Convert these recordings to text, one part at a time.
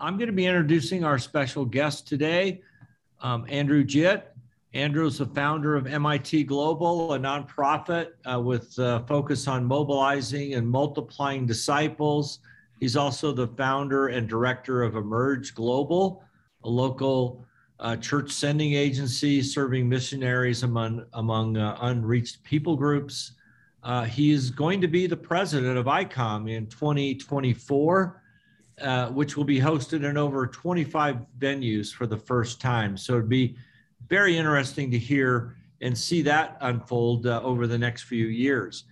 I'm going to be introducing our special guest today, um, Andrew Jit. Andrew is the founder of MIT Global, a nonprofit uh, with uh, focus on mobilizing and multiplying disciples. He's also the founder and director of Emerge Global, a local uh, church sending agency serving missionaries among, among uh, unreached people groups. Uh, he is going to be the president of ICOM in 2024, uh, which will be hosted in over 25 venues for the first time. So it'd be very interesting to hear and see that unfold uh, over the next few years.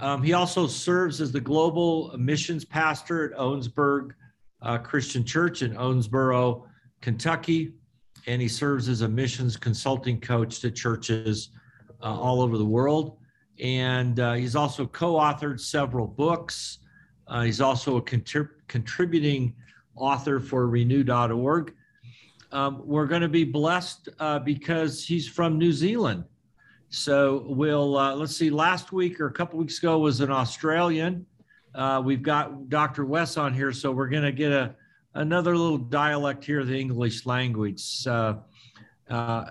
Um, he also serves as the global missions pastor at Owensboro uh, Christian Church in Owensboro, Kentucky, and he serves as a missions consulting coach to churches uh, all over the world. And uh, he's also co authored several books. Uh, he's also a contrib- contributing author for renew.org um, we're going to be blessed uh, because he's from New Zealand. So we'll uh, let's see. Last week or a couple weeks ago was an Australian. Uh, we've got Dr. Wes on here, so we're going to get a another little dialect here the English language. Uh, uh,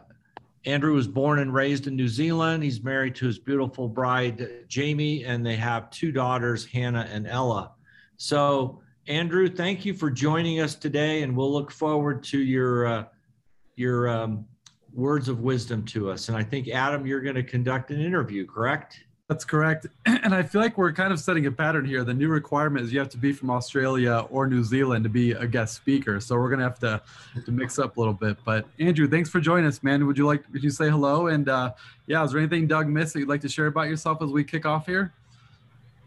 Andrew was born and raised in New Zealand. He's married to his beautiful bride Jamie, and they have two daughters, Hannah and Ella. So Andrew, thank you for joining us today, and we'll look forward to your uh, your um, words of wisdom to us. And I think Adam, you're going to conduct an interview, correct? That's correct. And I feel like we're kind of setting a pattern here. The new requirement is you have to be from Australia or New Zealand to be a guest speaker. So we're going to have to, to mix up a little bit. But Andrew, thanks for joining us, man. Would you like, would you say hello? And uh, yeah, is there anything Doug missed that you'd like to share about yourself as we kick off here?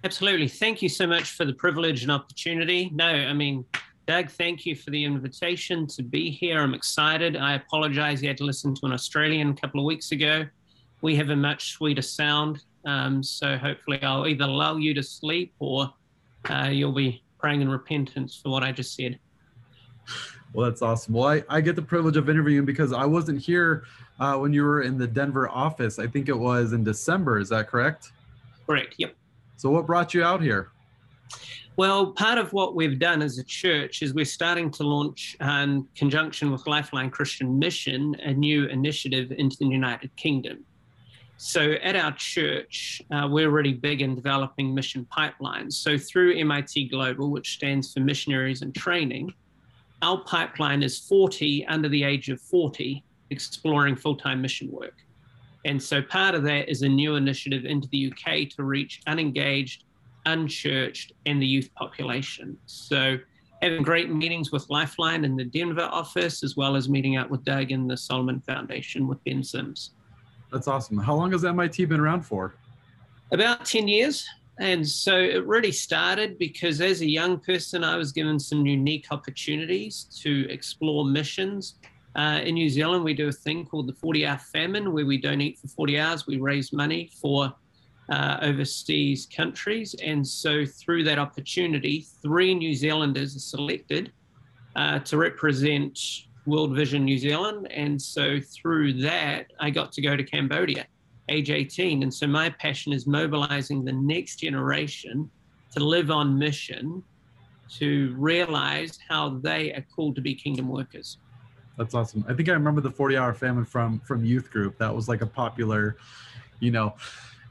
Absolutely. Thank you so much for the privilege and opportunity. No, I mean, Doug, thank you for the invitation to be here. I'm excited. I apologize. You had to listen to an Australian a couple of weeks ago. We have a much sweeter sound. Um, so hopefully, I'll either lull you to sleep or uh, you'll be praying in repentance for what I just said. Well, that's awesome. Well, I, I get the privilege of interviewing because I wasn't here uh, when you were in the Denver office. I think it was in December. Is that correct? Correct. Yep. So, what brought you out here? Well, part of what we've done as a church is we're starting to launch, in conjunction with Lifeline Christian Mission, a new initiative into the United Kingdom. So, at our church, uh, we're really big in developing mission pipelines. So, through MIT Global, which stands for Missionaries and Training, our pipeline is 40 under the age of 40 exploring full time mission work. And so part of that is a new initiative into the UK to reach unengaged, unchurched, and the youth population. So having great meetings with Lifeline in the Denver office, as well as meeting out with Doug in the Solomon Foundation with Ben Sims. That's awesome. How long has MIT been around for? About 10 years. And so it really started because as a young person, I was given some unique opportunities to explore missions uh, in New Zealand, we do a thing called the 40 hour famine where we don't eat for 40 hours. We raise money for uh, overseas countries. And so, through that opportunity, three New Zealanders are selected uh, to represent World Vision New Zealand. And so, through that, I got to go to Cambodia, age 18. And so, my passion is mobilizing the next generation to live on mission to realize how they are called to be kingdom workers. That's awesome. I think I remember the 40 hour famine from from youth group. That was like a popular, you know,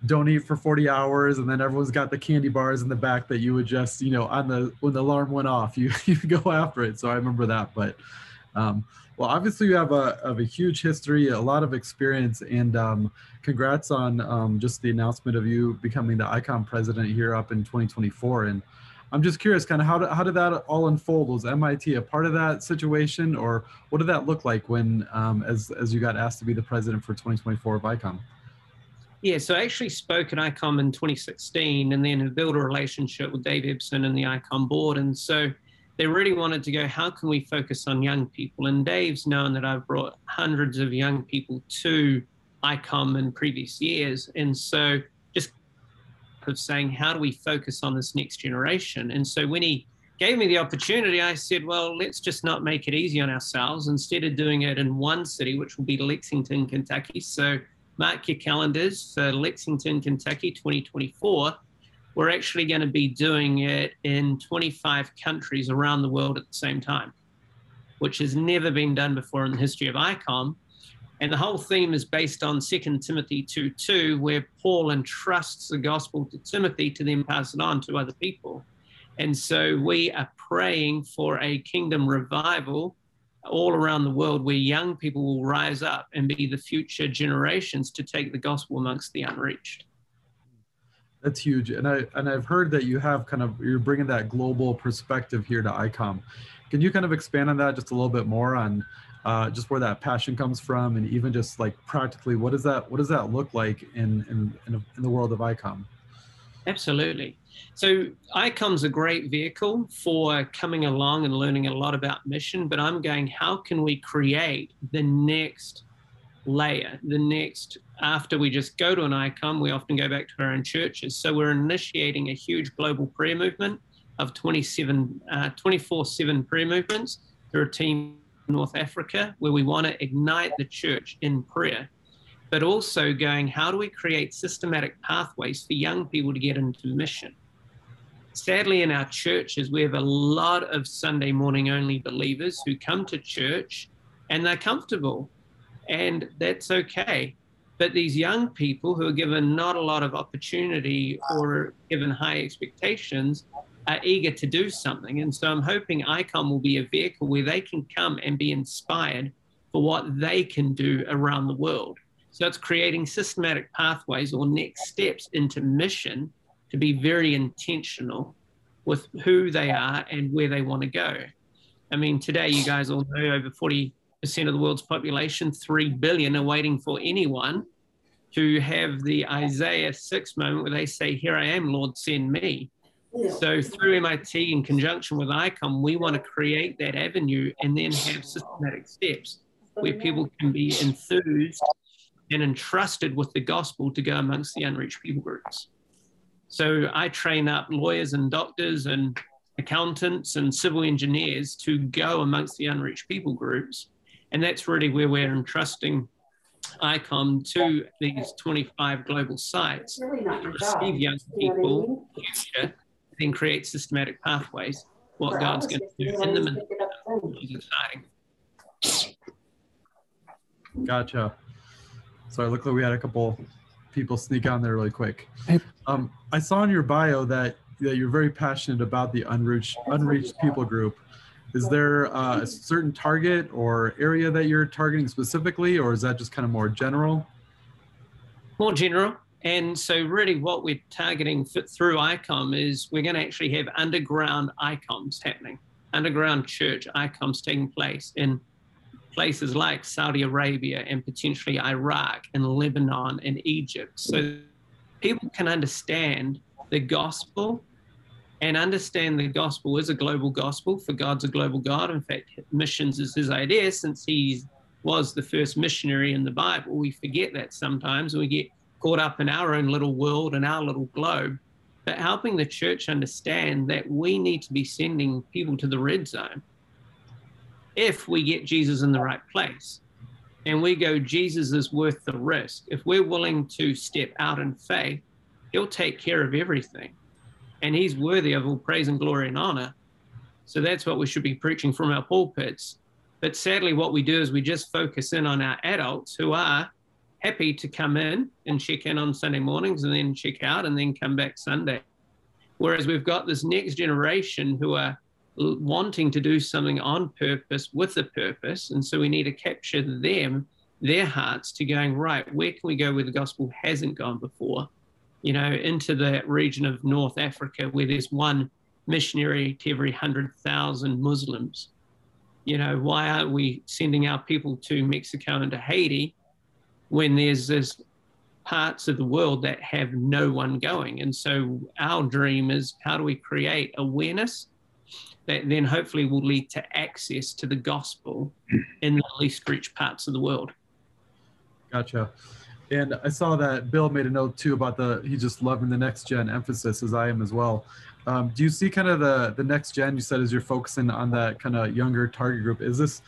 don't eat for 40 hours and then everyone's got the candy bars in the back that you would just, you know, on the when the alarm went off, you you go after it. So I remember that. But um well, obviously you have a, a huge history, a lot of experience, and um, congrats on um, just the announcement of you becoming the ICOM president here up in 2024. And I'm just curious, kind of how did, how did that all unfold? Was MIT a part of that situation, or what did that look like when, um, as as you got asked to be the president for 2024 of ICOM? Yeah, so I actually spoke at ICOM in 2016, and then built a relationship with Dave Ebson and the ICOM board, and so they really wanted to go, how can we focus on young people? And Dave's known that I've brought hundreds of young people to ICOM in previous years, and so just of saying, how do we focus on this next generation? And so when he gave me the opportunity, I said, well, let's just not make it easy on ourselves. Instead of doing it in one city, which will be Lexington, Kentucky. So mark your calendars for Lexington, Kentucky 2024. We're actually going to be doing it in 25 countries around the world at the same time. which has never been done before in the history of ICOM. And the whole theme is based on 2 Timothy 2 2, where Paul entrusts the gospel to Timothy to then pass it on to other people. And so we are praying for a kingdom revival all around the world where young people will rise up and be the future generations to take the gospel amongst the unreached. That's huge, and I and I've heard that you have kind of you're bringing that global perspective here to ICOM. Can you kind of expand on that just a little bit more on uh, just where that passion comes from, and even just like practically, what does that what does that look like in in in, in the world of ICOM? Absolutely. So ICOM's a great vehicle for coming along and learning a lot about mission, but I'm going, how can we create the next layer, the next, after we just go to an ICOM, we often go back to our own churches. So we're initiating a huge global prayer movement of 27, uh, 24-7 prayer movements through a team in North Africa, where we want to ignite the church in prayer but also going, how do we create systematic pathways for young people to get into mission? Sadly, in our churches, we have a lot of Sunday morning only believers who come to church and they're comfortable, and that's okay. But these young people who are given not a lot of opportunity or given high expectations are eager to do something. And so I'm hoping ICOM will be a vehicle where they can come and be inspired for what they can do around the world. So it's creating systematic pathways or next steps into mission to be very intentional with who they are and where they want to go. I mean, today you guys all know over 40% of the world's population, 3 billion, are waiting for anyone to have the Isaiah 6 moment where they say, Here I am, Lord, send me. So through MIT in conjunction with ICOM, we want to create that avenue and then have systematic steps where people can be enthused and entrusted with the gospel to go amongst the unreached people groups. So I train up lawyers and doctors and accountants and civil engineers to go amongst the unreached people groups. And that's really where we're entrusting ICOM to these 25 global sites really to receive young people, then create systematic pathways. What well, God's going to do in them and is exciting. Gotcha. So I look like we had a couple people sneak on there really quick. Um, I saw in your bio that that you're very passionate about the unreached unreached people group. Is there uh, a certain target or area that you're targeting specifically, or is that just kind of more general? More general. And so, really, what we're targeting through ICOM is we're going to actually have underground ICOMs happening, underground church ICOMs taking place in places like Saudi Arabia and potentially Iraq and Lebanon and Egypt. So people can understand the gospel and understand the gospel is a global gospel, for God's a global God. In fact, missions is his idea since he was the first missionary in the Bible. We forget that sometimes we get caught up in our own little world and our little globe. But helping the church understand that we need to be sending people to the red zone if we get Jesus in the right place and we go, Jesus is worth the risk. If we're willing to step out in faith, he'll take care of everything. And he's worthy of all praise and glory and honor. So that's what we should be preaching from our pulpits. But sadly, what we do is we just focus in on our adults who are happy to come in and check in on Sunday mornings and then check out and then come back Sunday. Whereas we've got this next generation who are wanting to do something on purpose with a purpose. And so we need to capture them, their hearts to going, right, where can we go where the gospel hasn't gone before? You know, into that region of North Africa where there's one missionary to every 100,000 Muslims. You know, why aren't we sending our people to Mexico and to Haiti when there's this parts of the world that have no one going? And so our dream is how do we create awareness that then hopefully will lead to access to the gospel in the least reached parts of the world. Gotcha. And I saw that Bill made a note too about the he just loving the next gen emphasis as I am as well. Um, do you see kind of the the next gen you said as you're focusing on that kind of younger target group? Is this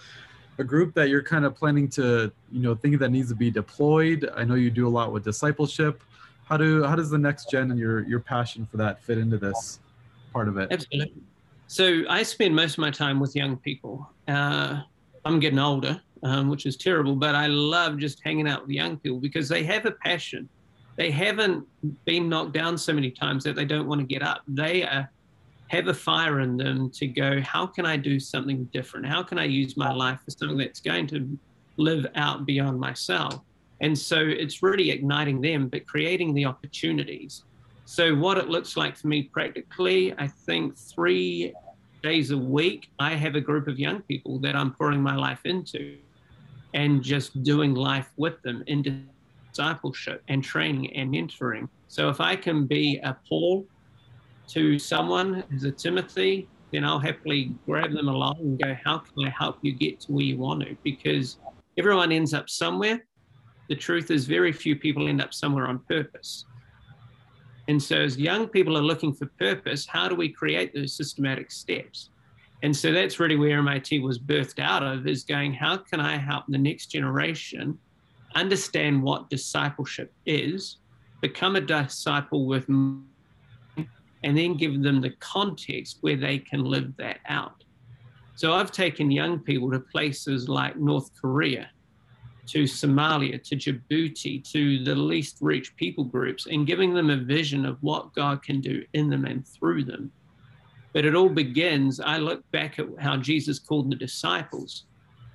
a group that you're kind of planning to you know thinking that needs to be deployed? I know you do a lot with discipleship. How do how does the next gen and your your passion for that fit into this part of it? Absolutely. So I spend most of my time with young people. Uh, I'm getting older, um, which is terrible, but I love just hanging out with young people because they have a passion. They haven't been knocked down so many times that they don't want to get up. They are, have a fire in them to go, how can I do something different? How can I use my life for something that's going to live out beyond myself? And so it's really igniting them, but creating the opportunities. So, what it looks like for me practically, I think three days a week, I have a group of young people that I'm pouring my life into and just doing life with them in discipleship and training and mentoring. So, if I can be a Paul to someone who's a Timothy, then I'll happily grab them along and go, How can I help you get to where you want to? Because everyone ends up somewhere the truth is very few people end up somewhere on purpose. And so as young people are looking for purpose, how do we create those systematic steps? And so that's really where MIT was birthed out of is going, how can I help the next generation understand what discipleship is, become a disciple with and then give them the context where they can live that out. So I've taken young people to places like North Korea, to Somalia, to Djibouti, to the least reached people groups, and giving them a vision of what God can do in them and through them. But it all begins, I look back at how Jesus called the disciples.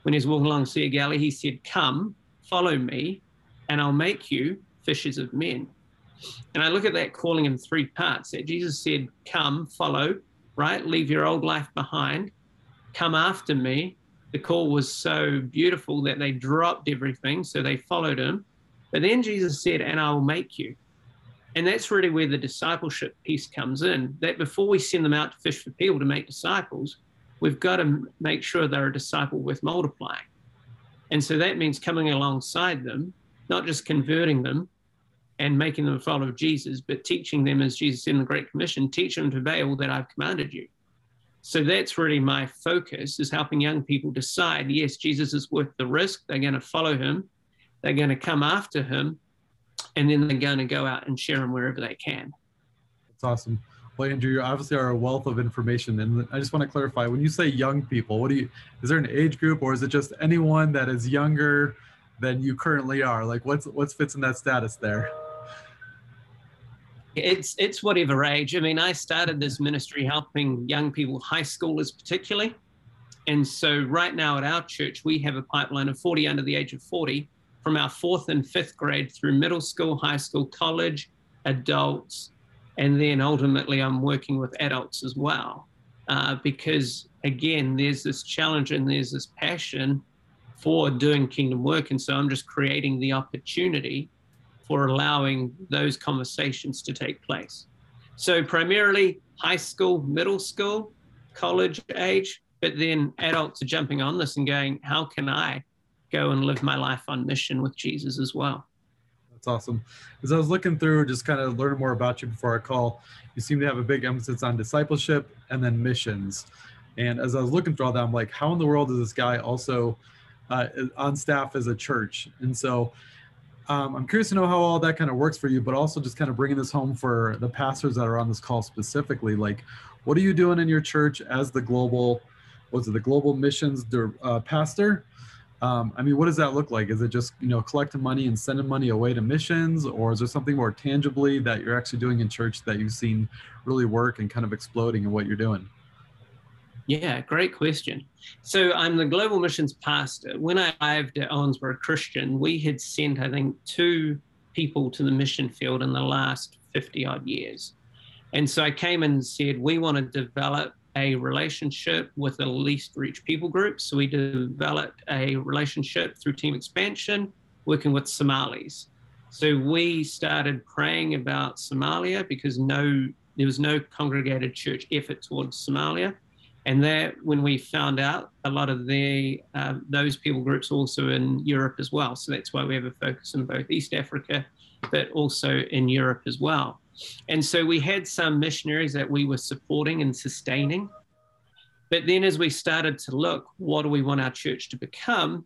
When he was walking along the Sea of Galilee, he said, Come, follow me, and I'll make you fishers of men. And I look at that calling in three parts that Jesus said, Come, follow, right? Leave your old life behind, come after me, the call was so beautiful that they dropped everything. So they followed him. But then Jesus said, And I will make you. And that's really where the discipleship piece comes in. That before we send them out to fish for people to make disciples, we've got to make sure they're a disciple worth multiplying. And so that means coming alongside them, not just converting them and making them a follower of Jesus, but teaching them, as Jesus said in the Great Commission, teach them to obey all that I've commanded you. So that's really my focus is helping young people decide, yes, Jesus is worth the risk. They're going to follow him. They're going to come after him. And then they're going to go out and share them wherever they can. That's awesome. Well, Andrew, you obviously are a wealth of information. And I just want to clarify when you say young people, what do you, is there an age group or is it just anyone that is younger than you currently are? Like what's, what's fits in that status there? it's it's whatever age. I mean, I started this ministry helping young people, high schoolers particularly. And so right now at our church, we have a pipeline of 40 under the age of 40 from our fourth and fifth grade through middle school, high school, college, adults, and then ultimately I'm working with adults as well. Uh, because again, there's this challenge and there's this passion for doing kingdom work. And so I'm just creating the opportunity for allowing those conversations to take place. So, primarily high school, middle school, college age, but then adults are jumping on this and going, How can I go and live my life on mission with Jesus as well? That's awesome. As I was looking through, just kind of learning more about you before I call, you seem to have a big emphasis on discipleship and then missions. And as I was looking through all that, I'm like, how in the world is this guy also uh, on staff as a church? And so um, I'm curious to know how all that kind of works for you, but also just kind of bringing this home for the pastors that are on this call specifically. Like, what are you doing in your church as the global, was it the global missions uh, pastor? Um, I mean, what does that look like? Is it just you know collecting money and sending money away to missions, or is there something more tangibly that you're actually doing in church that you've seen really work and kind of exploding in what you're doing? Yeah, great question. So I'm the global missions pastor. When I arrived at Owensboro Christian, we had sent, I think, two people to the mission field in the last 50 odd years. And so I came and said, we want to develop a relationship with the least reached people group. So we developed a relationship through team expansion, working with Somalis. So we started praying about Somalia because no, there was no congregated church effort towards Somalia and that when we found out a lot of the uh, those people groups also in Europe as well. So that's why we have a focus in both East Africa, but also in Europe as well. And so we had some missionaries that we were supporting and sustaining. But then as we started to look, what do we want our church to become?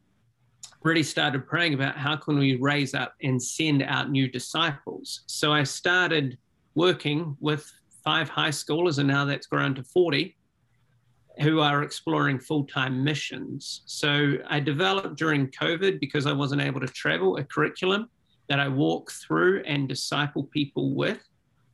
Really started praying about how can we raise up and send out new disciples. So I started working with five high schoolers, and now that's grown to 40 who are exploring full time missions. So I developed during COVID because I wasn't able to travel a curriculum that I walk through and disciple people with,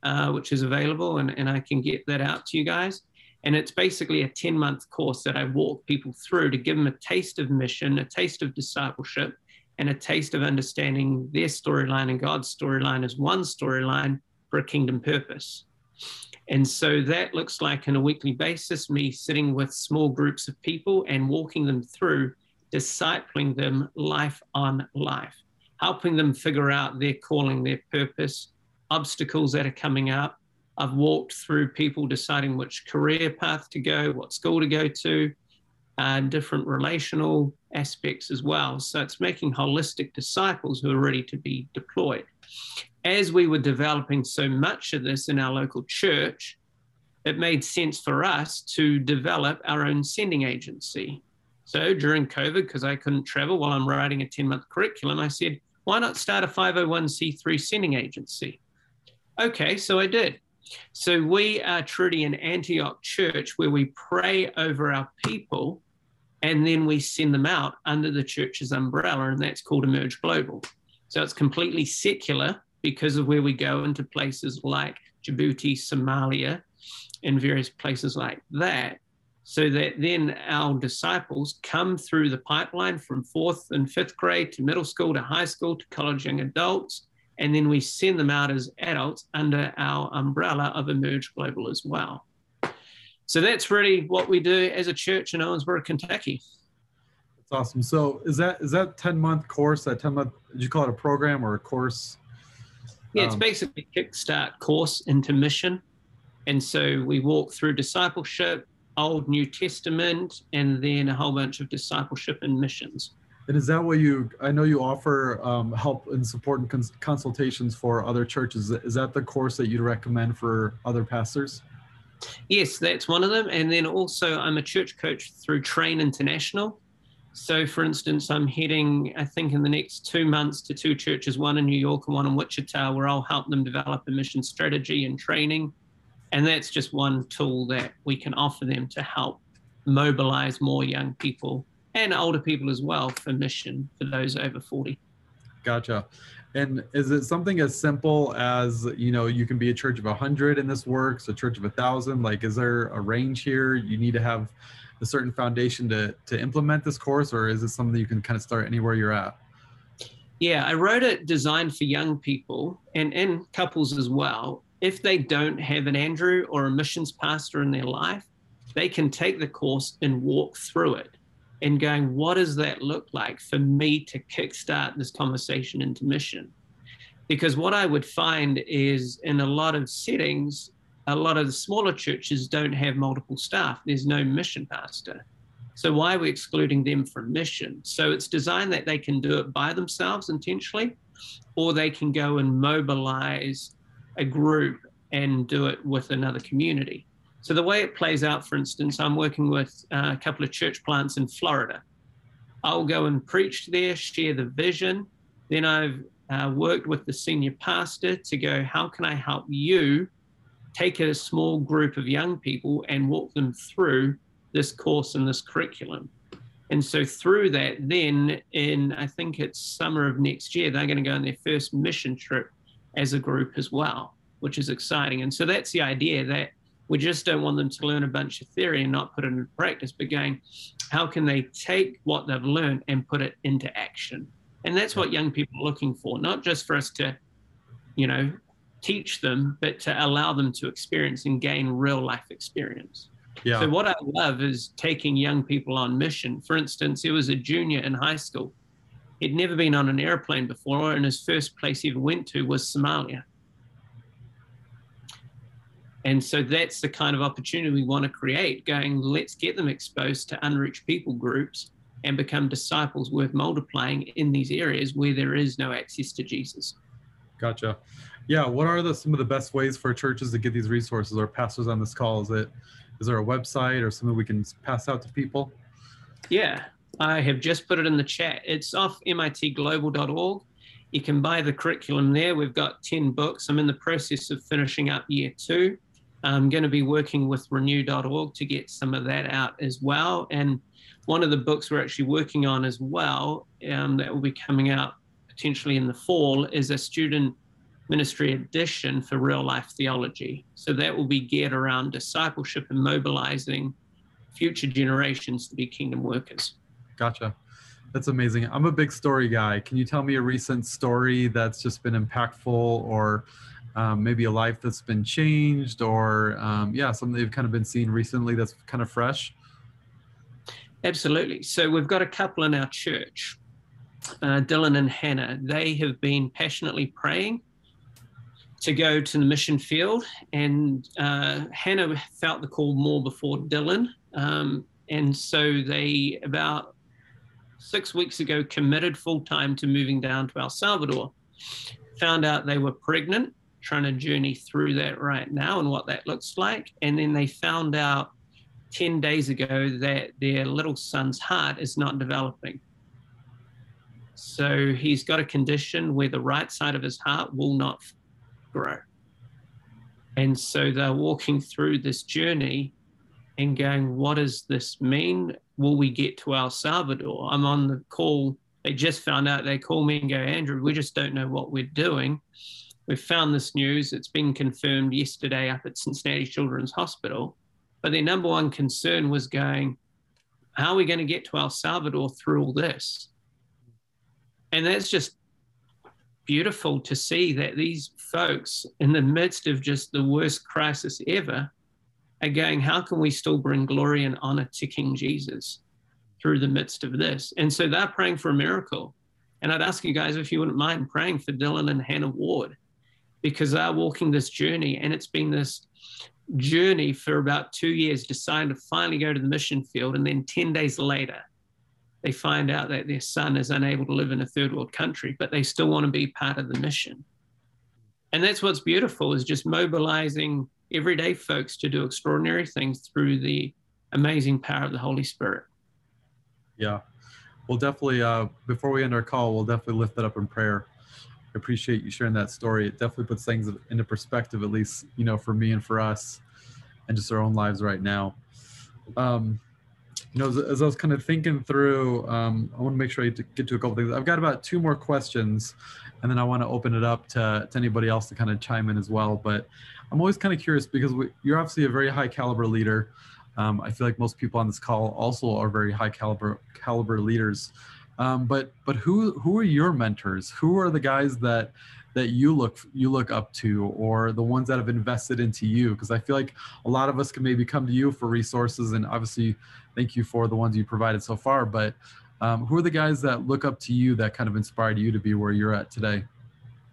uh, which is available, and, and I can get that out to you guys. And it's basically a 10 month course that I walk people through to give them a taste of mission, a taste of discipleship, and a taste of understanding their storyline and God's storyline as one storyline for a kingdom purpose. And so that looks like on a weekly basis, me sitting with small groups of people and walking them through, discipling them life on life, helping them figure out their calling, their purpose, obstacles that are coming up. I've walked through people deciding which career path to go, what school to go to, and different relational aspects as well. So it's making holistic disciples who are ready to be deployed as we were developing so much of this in our local church, it made sense for us to develop our own sending agency. So during COVID, because I couldn't travel while I'm writing a 10 month curriculum, I said, why not start a 501c3 sending agency? Okay, so I did. So we are truly an Antioch church where we pray over our people and then we send them out under the church's umbrella, and that's called Emerge Global. So it's completely secular because of where we go into places like Djibouti, Somalia, and various places like that. So that then our disciples come through the pipeline from fourth and fifth grade to middle school to high school to college young adults. And then we send them out as adults under our umbrella of Emerge Global as well. So that's really what we do as a church in Owensboro, Kentucky. That's awesome. So is that is that 10 month course, that 10 month, did you call it a program or a course? Yeah, it's um, basically kickstart course into mission. And so we walk through discipleship, Old New Testament, and then a whole bunch of discipleship and missions. And is that what you? I know you offer um, help and support and cons- consultations for other churches. Is that the course that you'd recommend for other pastors? Yes, that's one of them. And then also, I'm a church coach through Train International. So, for instance, I'm heading, I think, in the next two months to two churches, one in New York and one in Wichita, where I'll help them develop a mission strategy and training. And that's just one tool that we can offer them to help mobilize more young people and older people as well for mission for those over 40. Gotcha. And is it something as simple as, you know, you can be a church of a hundred and this works, a church of a thousand? Like, is there a range here? You need to have a certain foundation to to implement this course, or is it something you can kind of start anywhere you're at? Yeah, I wrote it designed for young people and and couples as well. If they don't have an Andrew or a missions pastor in their life, they can take the course and walk through it and going, what does that look like for me to kickstart this conversation into mission? Because what I would find is in a lot of settings, a lot of the smaller churches don't have multiple staff. There's no mission pastor. So why are we excluding them from mission? So it's designed that they can do it by themselves intentionally, or they can go and mobilize a group and do it with another community. So the way it plays out, for instance, I'm working with a couple of church plants in Florida. I'll go and preach there, share the vision. Then I've uh, worked with the senior pastor to go, how can I help you take a small group of young people and walk them through this course and this curriculum. And so through that, then in I think it's summer of next year, they're going to go on their first mission trip as a group as well, which is exciting. And so that's the idea that we just don't want them to learn a bunch of theory and not put it into practice, but going, how can they take what they've learned and put it into action? And that's what young people are looking for, not just for us to, you know, teach them, but to allow them to experience and gain real life experience. Yeah. So what I love is taking young people on mission. For instance, he was a junior in high school. He'd never been on an airplane before, and his first place he ever went to was Somalia. And so that's the kind of opportunity we want to create, going, let's get them exposed to unreached people groups and become disciples worth multiplying in these areas where there is no access to Jesus. Gotcha. Yeah, what are the some of the best ways for churches to get these resources or pastors on this call? Is it is there a website or something we can pass out to people? Yeah, I have just put it in the chat. It's off mitglobal.org. You can buy the curriculum there. We've got 10 books. I'm in the process of finishing up year two. I'm going to be working with renew.org to get some of that out as well. And one of the books we're actually working on as well, um, that will be coming out potentially in the fall, is a student ministry edition for real life theology. So that will be geared around discipleship and mobilizing future generations to be kingdom workers. Gotcha. That's amazing. I'm a big story guy. Can you tell me a recent story that's just been impactful or um, maybe a life that's been changed or um, yeah, something they've kind of been seeing recently that's kind of fresh? Absolutely. So we've got a couple in our church, uh, Dylan and Hannah. They have been passionately praying to go to the mission field, and uh, Hannah felt the call more before Dylan. Um, and so they, about six weeks ago, committed full time to moving down to El Salvador. Found out they were pregnant, trying to journey through that right now and what that looks like. And then they found out 10 days ago that their little son's heart is not developing. So he's got a condition where the right side of his heart will not grow. And so they're walking through this journey and going, what does this mean? Will we get to El Salvador? I'm on the call. They just found out. They call me and go, Andrew, we just don't know what we're doing. We've found this news. It's been confirmed yesterday up at Cincinnati Children's Hospital. But their number one concern was going, how are we going to get to El Salvador through all this? And that's just beautiful to see that these folks, in the midst of just the worst crisis ever, are going, how can we still bring glory and honor to King Jesus through the midst of this? And so they're praying for a miracle. And I'd ask you guys if you wouldn't mind praying for Dylan and Hannah Ward because they're walking this journey and it's been this journey for about two years, deciding to finally go to the mission field. And then 10 days later, they find out that their son is unable to live in a third world country, but they still want to be part of the mission. And that's what's beautiful is just mobilizing everyday folks to do extraordinary things through the amazing power of the Holy Spirit. Yeah. We'll definitely, uh, before we end our call, we'll definitely lift that up in prayer. Appreciate you sharing that story. It definitely puts things into perspective, at least, you know, for me and for us and just our own lives right now. Um, you know, as, as, I was kind of thinking through, um, I want to make sure I get to a couple things. I've got about two more questions, and then I want to open it up to, to anybody else to kind of chime in as well. But I'm always kind of curious because we, you're obviously a very high caliber leader. Um, I feel like most people on this call also are very high caliber caliber leaders. Um, but but who who are your mentors? Who are the guys that that you look you look up to, or the ones that have invested into you? Because I feel like a lot of us can maybe come to you for resources, and obviously, thank you for the ones you provided so far. But um, who are the guys that look up to you that kind of inspired you to be where you're at today?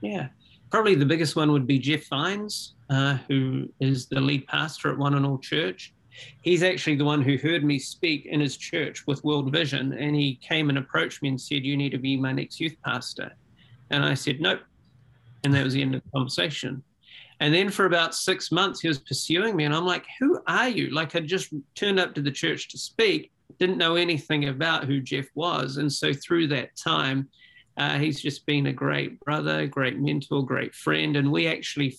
Yeah, probably the biggest one would be Jeff Vines, uh, who is the lead pastor at One and All Church he's actually the one who heard me speak in his church with World Vision. And he came and approached me and said, You need to be my next youth pastor. And I said, Nope. And that was the end of the conversation. And then for about six months, he was pursuing me. And I'm like, Who are you? Like, I just turned up to the church to speak, didn't know anything about who Jeff was. And so through that time, uh, he's just been a great brother, great mentor, great friend. And we actually,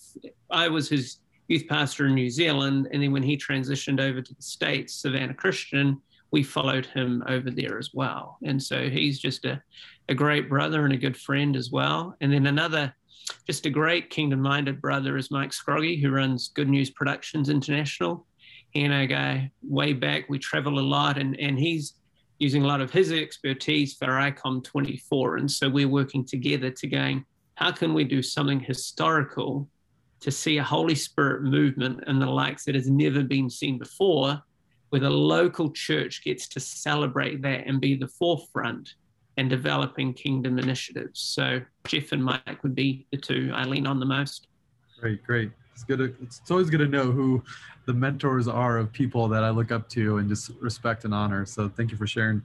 I was his youth pastor in New Zealand. And then when he transitioned over to the States, Savannah Christian, we followed him over there as well. And so he's just a, a great brother and a good friend as well. And then another, just a great kingdom minded brother is Mike Scroggy, who runs Good News Productions International. He and I go way back. We travel a lot, and, and he's using a lot of his expertise for ICOM 24. And so we're working together to going, how can we do something historical to see a Holy Spirit movement and the likes that has never been seen before, where the local church gets to celebrate that and be the forefront and developing kingdom initiatives. So Jeff and Mike would be the two I lean on the most. Great, great. It's good. To, it's always good to know who the mentors are of people that I look up to and just respect and honor. So thank you for sharing.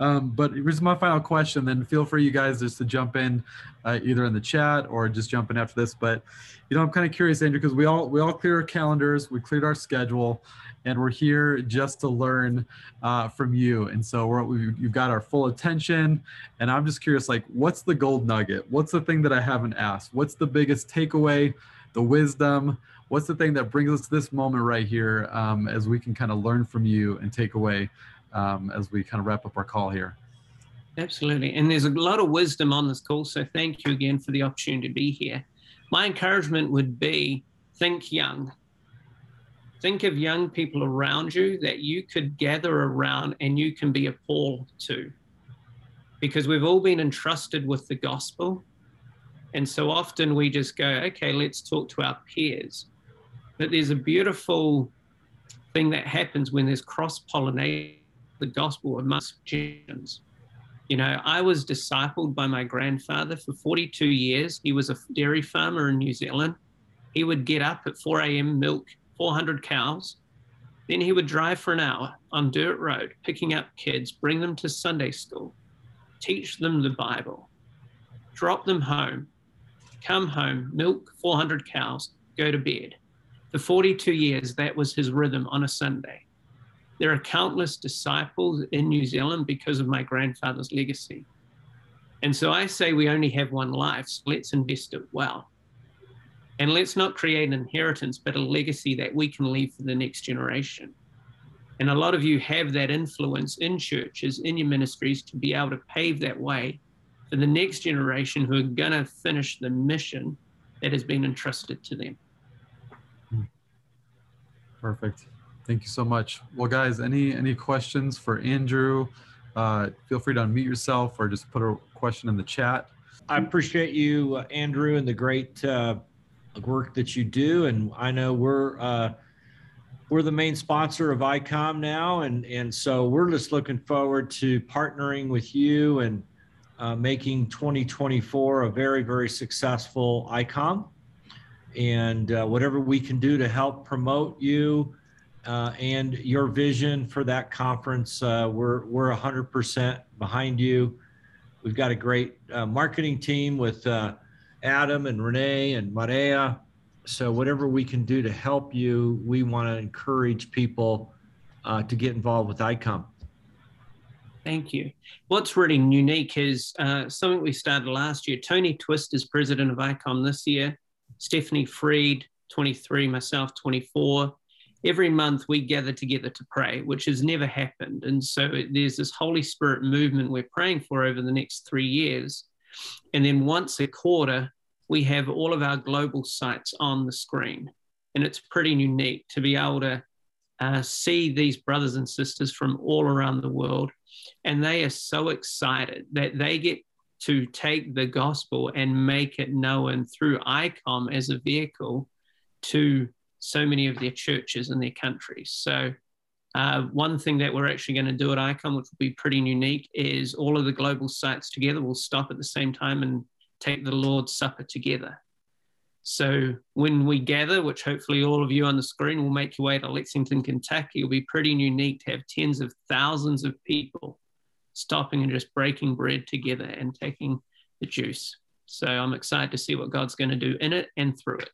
Um, but here's my final question. Then feel free, you guys, just to jump in, uh, either in the chat or just jump in after this. But you know, I'm kind of curious, Andrew, because we all we all clear our calendars, we cleared our schedule, and we're here just to learn uh, from you. And so we're we you've got our full attention. And I'm just curious, like, what's the gold nugget? What's the thing that I haven't asked? What's the biggest takeaway? The wisdom what's the thing that brings us to this moment right here um, as we can kind of learn from you and take away um, as we kind of wrap up our call here? Absolutely. And there's a lot of wisdom on this call. So thank you again for the opportunity to be here. My encouragement would be think young. Think of young people around you that you could gather around and you can be a Paul to. Because we've all been entrusted with the gospel. And so often we just go, okay, let's talk to our peers. But there's a beautiful thing that happens when there's cross pollination the gospel amongst generations. You know, I was discipled by my grandfather for 42 years. He was a dairy farmer in New Zealand. He would get up at 4 a.m., milk 400 cows. Then he would drive for an hour on dirt road, picking up kids, bring them to Sunday school, teach them the Bible, drop them home, come home, milk 400 cows, go to bed. For 42 years, that was his rhythm on a Sunday. There are countless disciples in New Zealand because of my grandfather's legacy. And so I say we only have one life, so let's invest it well. And let's not create an inheritance, but a legacy that we can leave for the next generation. And a lot of you have that influence in churches, in your ministries, to be able to pave that way for the next generation who are going to finish the mission that has been entrusted to them. Perfect. Thank you so much. Well, guys, any any questions for Andrew? Uh, feel free to unmute yourself or just put a question in the chat. I appreciate you, uh, Andrew, and the great uh, work that you do. And I know we're uh, we're the main sponsor of ICOM now, and and so we're just looking forward to partnering with you and uh, making 2024 a very very successful ICOM. And uh, whatever we can do to help promote you uh, and your vision for that conference. Uh, we're we're 100% behind you. We've got a great uh, marketing team with Adam and Renee and Maria. So whatever we can do to help you, we want to encourage people to get involved with ICOM. Thank you. What's really unique is uh, something we started last year. Tony Twist is president of ICOM this year. Stephanie Freed, 23, myself, 24 every month we gather together to pray, which has never happened. And so there's this Holy Spirit movement we're praying for over the next three years. And then once a quarter, we have all of our global sites on the screen. And it's pretty unique to be able to uh, see these brothers and sisters from all around the world. And they are so excited that they get to take the gospel and make it known through ICOM as a vehicle to so many of their churches in their countries. So, uh, one thing that we're actually going to do at ICOM, which will be pretty unique, is all of the global sites together will stop at the same time and take the Lord's Supper together. So, when we gather, which hopefully all of you on the screen will make your way to Lexington, Kentucky, it'll be pretty unique to have tens of thousands of people stopping and just breaking bread together and taking the juice. So, I'm excited to see what God's going to do in it and through it.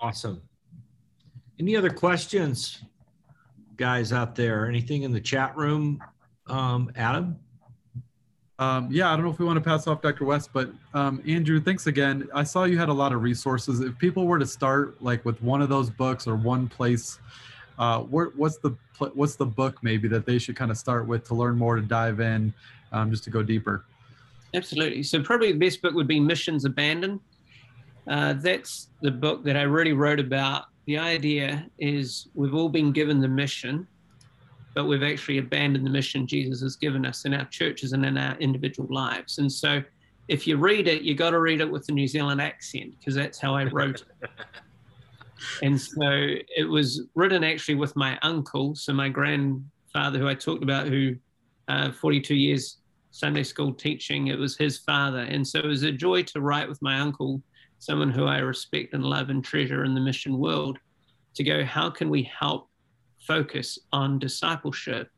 Awesome. Any other questions, guys out there? Anything in the chat room, um, Adam? Um, yeah, I don't know if we want to pass off Dr. West, but um, Andrew, thanks again. I saw you had a lot of resources. If people were to start like with one of those books or one place, uh, what's the what's the book maybe that they should kind of start with to learn more, to dive in, um, just to go deeper? Absolutely. So probably the best book would be Missions Abandoned uh, that's the book that I really wrote about. The idea is we've all been given the mission, but we've actually abandoned the mission Jesus has given us in our churches and in our individual lives. And so if you read it, you got to read it with the New Zealand accent because that's how I wrote it. and so it was written actually with my uncle. So my grandfather, who I talked about, who uh, 42 years Sunday school teaching, it was his father. And so it was a joy to write with my uncle someone who I respect and love and treasure in the mission world, to go, how can we help focus on discipleship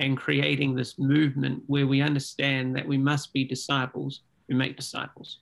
and creating this movement where we understand that we must be disciples who make disciples?